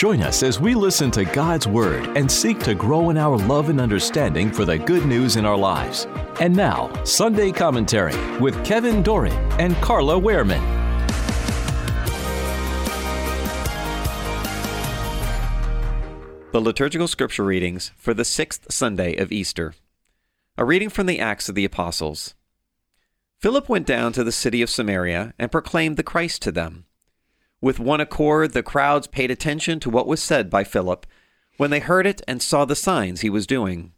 Join us as we listen to God's Word and seek to grow in our love and understanding for the good news in our lives. And now, Sunday Commentary with Kevin Doran and Carla Wehrman. The liturgical scripture readings for the sixth Sunday of Easter. A reading from the Acts of the Apostles. Philip went down to the city of Samaria and proclaimed the Christ to them. With one accord, the crowds paid attention to what was said by Philip when they heard it and saw the signs he was doing.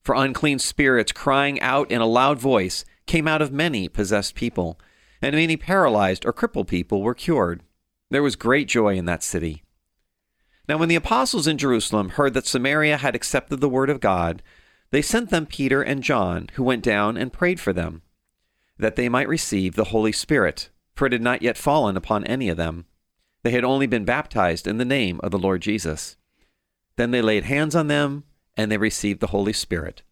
For unclean spirits, crying out in a loud voice, came out of many possessed people, and many paralyzed or crippled people were cured. There was great joy in that city. Now, when the apostles in Jerusalem heard that Samaria had accepted the word of God, they sent them Peter and John, who went down and prayed for them, that they might receive the Holy Spirit, for it had not yet fallen upon any of them. They had only been baptized in the name of the Lord Jesus. Then they laid hands on them, and they received the Holy Spirit.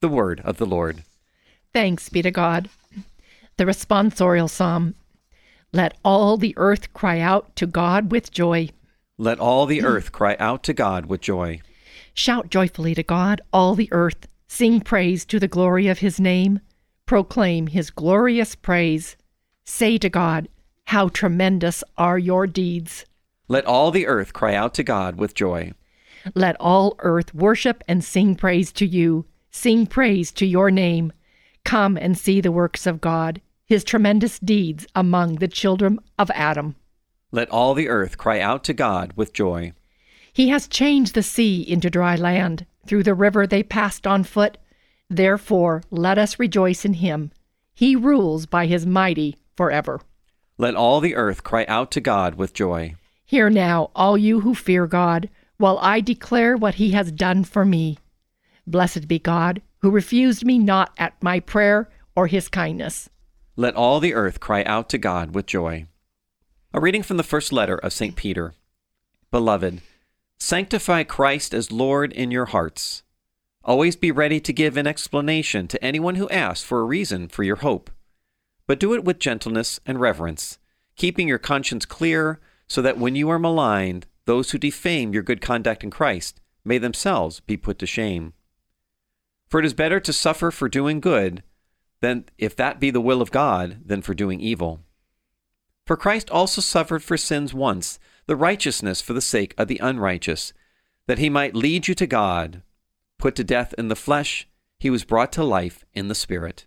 The word of the Lord. Thanks be to God. The responsorial psalm. Let all the earth cry out to God with joy. Let all the earth cry out to God with joy. Shout joyfully to God, all the earth. Sing praise to the glory of his name. Proclaim his glorious praise. Say to God, How tremendous are your deeds. Let all the earth cry out to God with joy. Let all earth worship and sing praise to you. Sing praise to your name. Come and see the works of God, his tremendous deeds among the children of Adam. Let all the earth cry out to God with joy. He has changed the sea into dry land. Through the river they passed on foot. Therefore, let us rejoice in him. He rules by his mighty forever. Let all the earth cry out to God with joy. Hear now, all you who fear God, while I declare what he has done for me. Blessed be God, who refused me not at my prayer or his kindness. Let all the earth cry out to God with joy. A reading from the first letter of St. Peter. Beloved, sanctify Christ as Lord in your hearts. Always be ready to give an explanation to anyone who asks for a reason for your hope. But do it with gentleness and reverence, keeping your conscience clear, so that when you are maligned, those who defame your good conduct in Christ may themselves be put to shame. For it is better to suffer for doing good, than if that be the will of God, than for doing evil. For Christ also suffered for sins once, the righteousness for the sake of the unrighteous, that he might lead you to God. Put to death in the flesh, he was brought to life in the Spirit.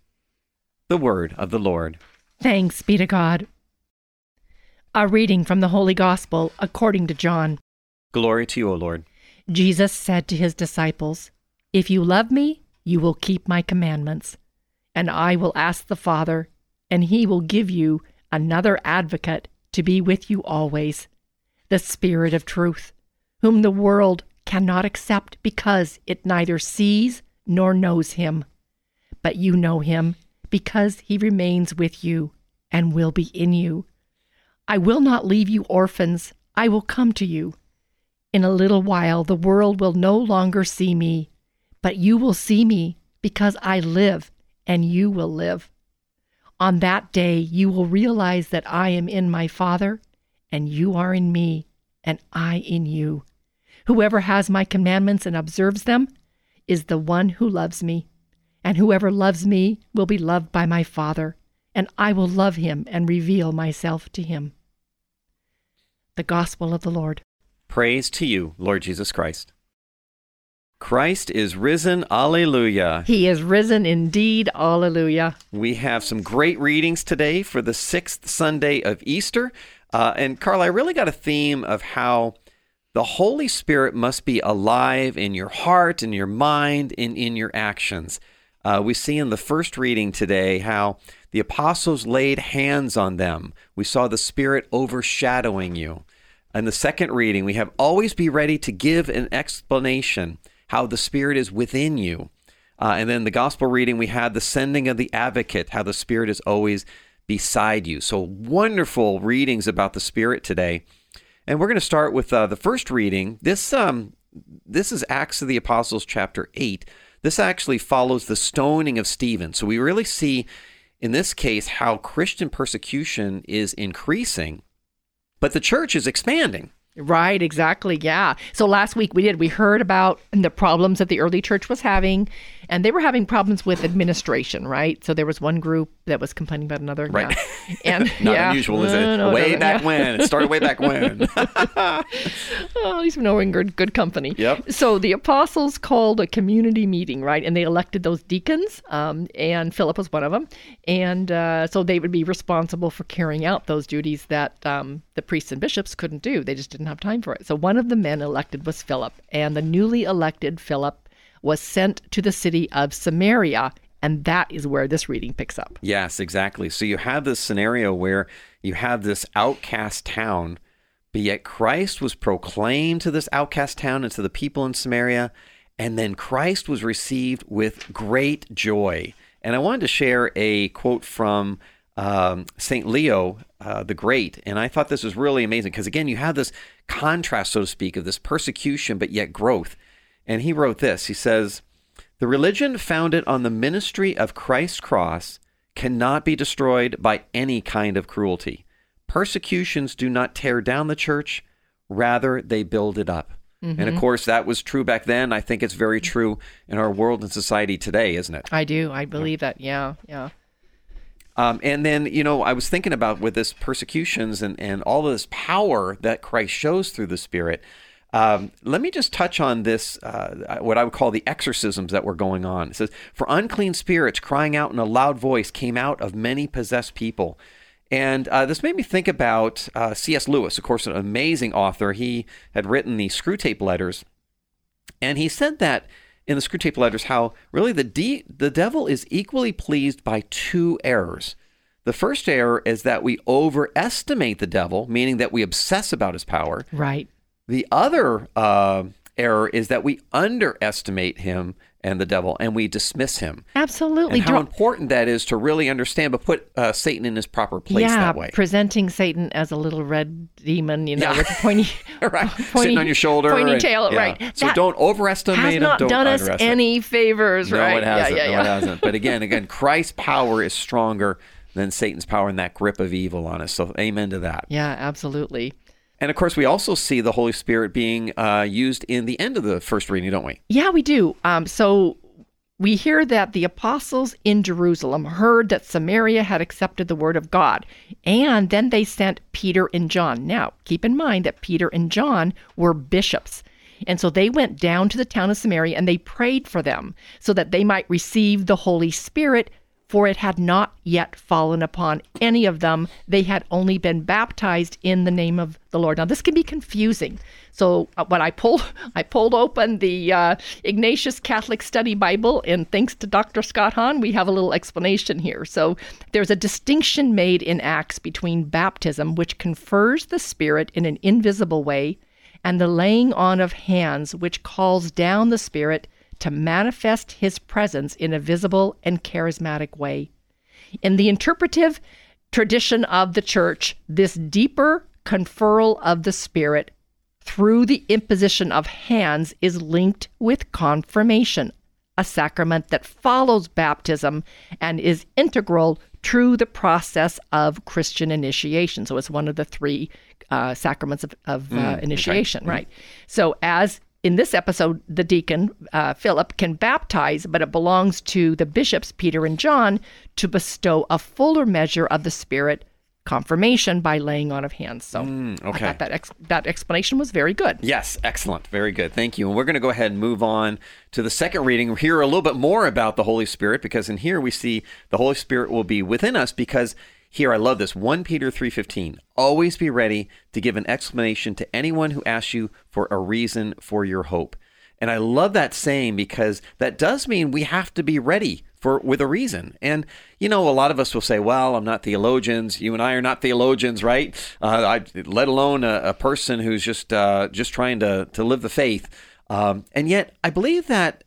The word of the Lord. Thanks be to God. A reading from the Holy Gospel according to John. Glory to you, O Lord. Jesus said to his disciples, If you love me, you will keep my commandments. And I will ask the Father, and he will give you another advocate to be with you always, the Spirit of truth, whom the world cannot accept because it neither sees nor knows him. But you know him because he remains with you and will be in you. I will not leave you orphans, I will come to you. In a little while the world will no longer see me, but you will see me because I live, and you will live. On that day you will realize that I am in my Father, and you are in me, and I in you. Whoever has my commandments and observes them is the one who loves me. And whoever loves me will be loved by my Father, and I will love him and reveal myself to him. The Gospel of the Lord. Praise to you, Lord Jesus Christ. Christ is risen. Alleluia. He is risen indeed. Alleluia. We have some great readings today for the sixth Sunday of Easter. Uh, and Carl, I really got a theme of how the Holy Spirit must be alive in your heart, in your mind, and in your actions. Uh, we see in the first reading today how the apostles laid hands on them. We saw the Spirit overshadowing you. In the second reading, we have always be ready to give an explanation how the Spirit is within you. Uh, and then the gospel reading, we had the sending of the advocate, how the Spirit is always beside you. So wonderful readings about the Spirit today. And we're going to start with uh, the first reading. This um, this is Acts of the Apostles, chapter eight. This actually follows the stoning of Stephen. So we really see in this case how Christian persecution is increasing, but the church is expanding. Right, exactly. Yeah. So last week we did, we heard about the problems that the early church was having, and they were having problems with administration, right? So there was one group that was complaining about another. Right. Yeah. And Not yeah. unusual, is it? No, no, way no, back yeah. when. It started way back when. oh, at least we know we're in good, good company. Yep. So the apostles called a community meeting, right? And they elected those deacons, um, and Philip was one of them. And uh, so they would be responsible for carrying out those duties that um, the priests and bishops couldn't do. They just didn't have time for it. So one of the men elected was Philip, and the newly elected Philip was sent to the city of Samaria. And that is where this reading picks up. Yes, exactly. So you have this scenario where you have this outcast town, but yet Christ was proclaimed to this outcast town and to the people in Samaria, and then Christ was received with great joy. And I wanted to share a quote from um, St. Leo uh, the Great, and I thought this was really amazing because, again, you have this contrast, so to speak, of this persecution, but yet growth. And he wrote this He says, the religion founded on the ministry of Christ's cross cannot be destroyed by any kind of cruelty. Persecutions do not tear down the church, rather, they build it up. And of course, that was true back then. I think it's very true in our world and society today, isn't it? I do. I believe that. Yeah. Yeah. Um, and then, you know, I was thinking about with this persecutions and, and all of this power that Christ shows through the Spirit. Um, let me just touch on this, uh, what I would call the exorcisms that were going on. It says, For unclean spirits crying out in a loud voice came out of many possessed people. And uh, this made me think about uh, C.S. Lewis, of course, an amazing author. He had written the Screwtape Letters. And he said that in the Screwtape Letters how really the, de- the devil is equally pleased by two errors. The first error is that we overestimate the devil, meaning that we obsess about his power. Right. The other uh, error is that we underestimate him and the devil and we dismiss him. Absolutely. And how important that is to really understand, but put uh, Satan in his proper place yeah, that way. presenting Satan as a little red demon, you know, Yeah. with a pointy, right. pointy, Sitting on your shoulder. pointy and- tail. yeah. Right. So That don't overestimate has him. not don't done us any favors, No, right? it hasn't. Yeah, yeah, No, yeah. it hasn't. But again, again, Christ's power is stronger than Satan's power and that grip of evil on us. So amen to that. Yeah, absolutely. And of course, we also see the Holy Spirit being uh, used in the end of the first reading, don't we? Yeah, we do. Um, so we hear that the apostles in Jerusalem heard that Samaria had accepted the word of God, and then they sent Peter and John. Now, keep in mind that Peter and John were bishops. And so they went down to the town of Samaria and they prayed for them so that they might receive the Holy Spirit, for it had not yet fallen upon any of them. They had only been baptized in the name of the Lord. Now, this can be confusing. So uh, when I pulled, I pulled open the uh, Ignatius Catholic Study Bible, and thanks to Dr. Scott Hahn, we have a little explanation here. So there's a distinction made in Acts between baptism, which confers the Spirit in an invisible way, and the laying on of hands, which calls down the Spirit to manifest His presence in a visible and charismatic way. In the interpretive tradition of the church, this deeper conferral of the Spirit through the imposition of hands is linked with confirmation, a sacrament that follows baptism and is integral to the process of Christian initiation. So it's one of the three uh, sacraments of, of uh, initiation, right? So as in this episode, the deacon, uh, Philip, can baptize, but it belongs to the bishops, Peter and John, to bestow a fuller measure of the Spirit confirmation by laying on of hands. So I Mm, okay. thought that, ex- that explanation was very good. Yes, excellent. Very good. Thank you. And we're going to go ahead and move on to the second reading. Hear a little bit more about the Holy Spirit because in here we see the Holy Spirit will be within us because here I love this 1 Peter 3:15. Always be ready to give an explanation to anyone who asks you for a reason for your hope. And I love that saying because that does mean we have to be ready for with a reason. And you know, a lot of us will say, "Well, I'm not theologians. You and I are not theologians, right? Uh, I, let alone a, a, person who's just uh, just trying to to live the faith." Um, and yet, I believe that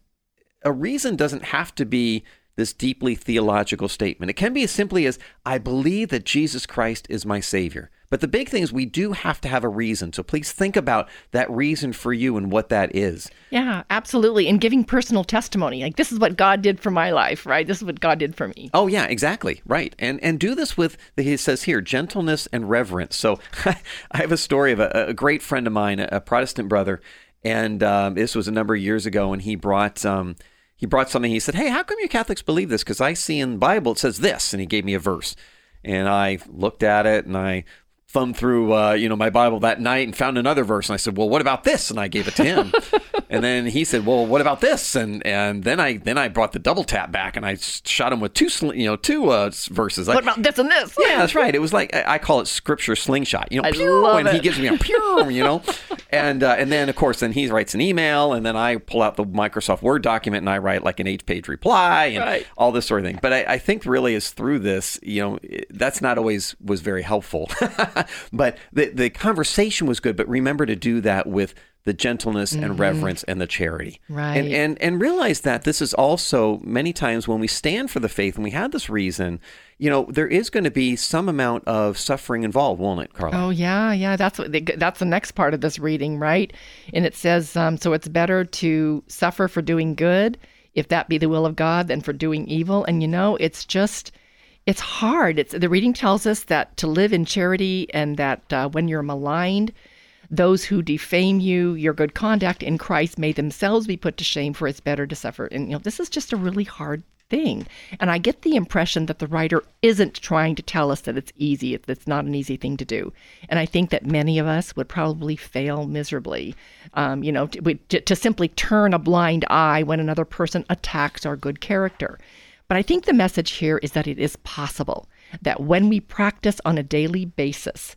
a reason doesn't have to be this deeply theological statement. It can be as simply as, I believe that Jesus Christ is my Savior. But the big thing is, we do have to have a reason. So please think about that reason for you and what that is. Yeah, absolutely. And giving personal testimony. Like, this is what God did for my life, right? This is what God did for me. Oh, yeah, exactly. Right. And and do this with, he says here, gentleness and reverence. So I have a story of a, a great friend of mine, a Protestant brother. And um, this was a number of years ago, and he brought. Um, he brought something. He said, "Hey, how come you Catholics believe this? Because I see in the Bible it says this," and he gave me a verse. And I looked at it and I thumbed through, uh, you know, my Bible that night and found another verse. And I said, "Well, what about this?" And I gave it to him. and then he said, "Well, what about this?" And and then I then I brought the double tap back and I shot him with two, you know, two uh, verses. What about this and this? Yeah, that's right. It was like I, call it scripture slingshot. You know, I pew, love and it. he gives me a pew, you know, and uh, and then of course then he writes an email and then I pull out the Microsoft Word document and I write like an eight page reply and right. all this sort of thing. But I, I think really is through this, you know, that's not always was very helpful. but the the conversation was good. But remember to do that with the gentleness mm-hmm. and reverence and the charity. Right. And, and and realize that this is also many times when we stand for the faith and we have this reason, you know, there is going to be some amount of suffering involved, won't it, Carla? Oh yeah, yeah. That's what that's the next part of this reading, right? And it says, um, so it's better to suffer for doing good, if that be the will of God, than for doing evil. And you know, it's just it's hard. It's the reading tells us that to live in charity and that uh, when you're maligned those who defame you, your good conduct in Christ may themselves be put to shame, for it's better to suffer. And, you know, this is just a really hard thing. And I get the impression that the writer isn't trying to tell us that it's easy, it's not an easy thing to do. And I think that many of us would probably fail miserably, um, you know, to, to simply turn a blind eye when another person attacks our good character. But I think the message here is that it is possible that when we practice on a daily basis,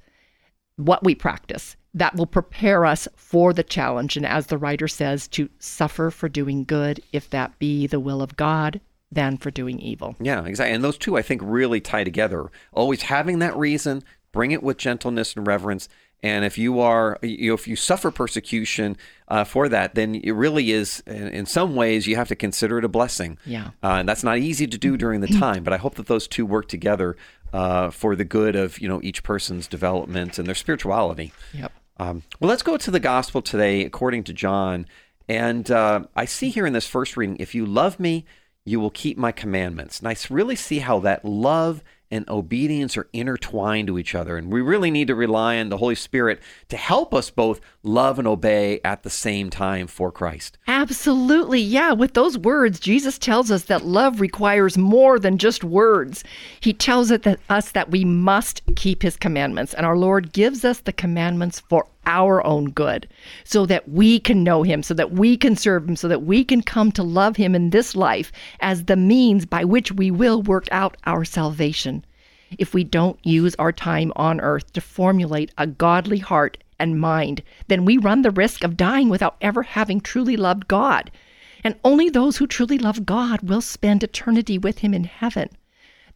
what we practice, that will prepare us for the challenge. And as the writer says, to suffer for doing good, if that be the will of God, than for doing evil. Yeah, exactly. And those two, I think, really tie together. Always having that reason, bring it with gentleness and reverence. And if you are, you know, if you suffer persecution uh, for that, then it really is, in some ways, you have to consider it a blessing. Yeah. Uh, and that's not easy to do during the time, but I hope that those two work together uh, for the good of you know each person's development and their spirituality. Yep. Um, well, let's go to the gospel today according to John, and uh, I see here in this first reading, if you love me, you will keep my commandments. And I really see how that love and obedience are intertwined to each other. And we really need to rely on the Holy Spirit to help us both love and obey at the same time for Christ. Absolutely. Yeah. With those words, Jesus tells us that love requires more than just words. He tells it that us that we must keep his commandments. And our Lord gives us the commandments for our own good so that we can know him, so that we can serve him, so that we can come to love him in this life as the means by which we will work out our salvation. If we don't use our time on earth to formulate a godly heart and mind, then we run the risk of dying without ever having truly loved God. And only those who truly love God will spend eternity with him in heaven.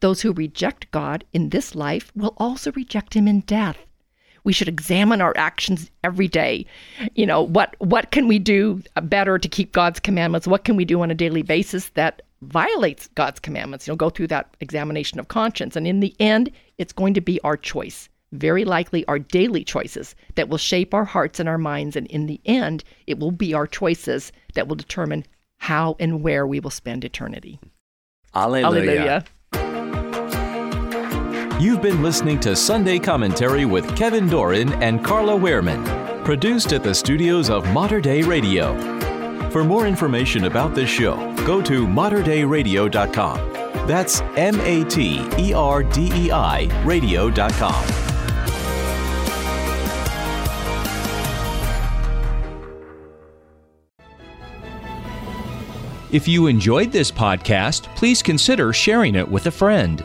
Those who reject God in this life will also reject him in death we should examine our actions every day. You know, what what can we do better to keep God's commandments? What can we do on a daily basis that violates God's commandments? You know, go through that examination of conscience. And in the end, it's going to be our choice. Very likely our daily choices that will shape our hearts and our minds. And in the end, it will be our choices that will determine how and where we will spend eternity. Alleluia. Alleluia. You've been listening to Sunday Commentary with Kevin Doran and Carla Wehrman, produced at the studios of Mater Dei Radio. For more information about this show, go to materdeiradio.com. That's M A T E R D E I radio.com. If you enjoyed this podcast, please consider sharing it with a friend.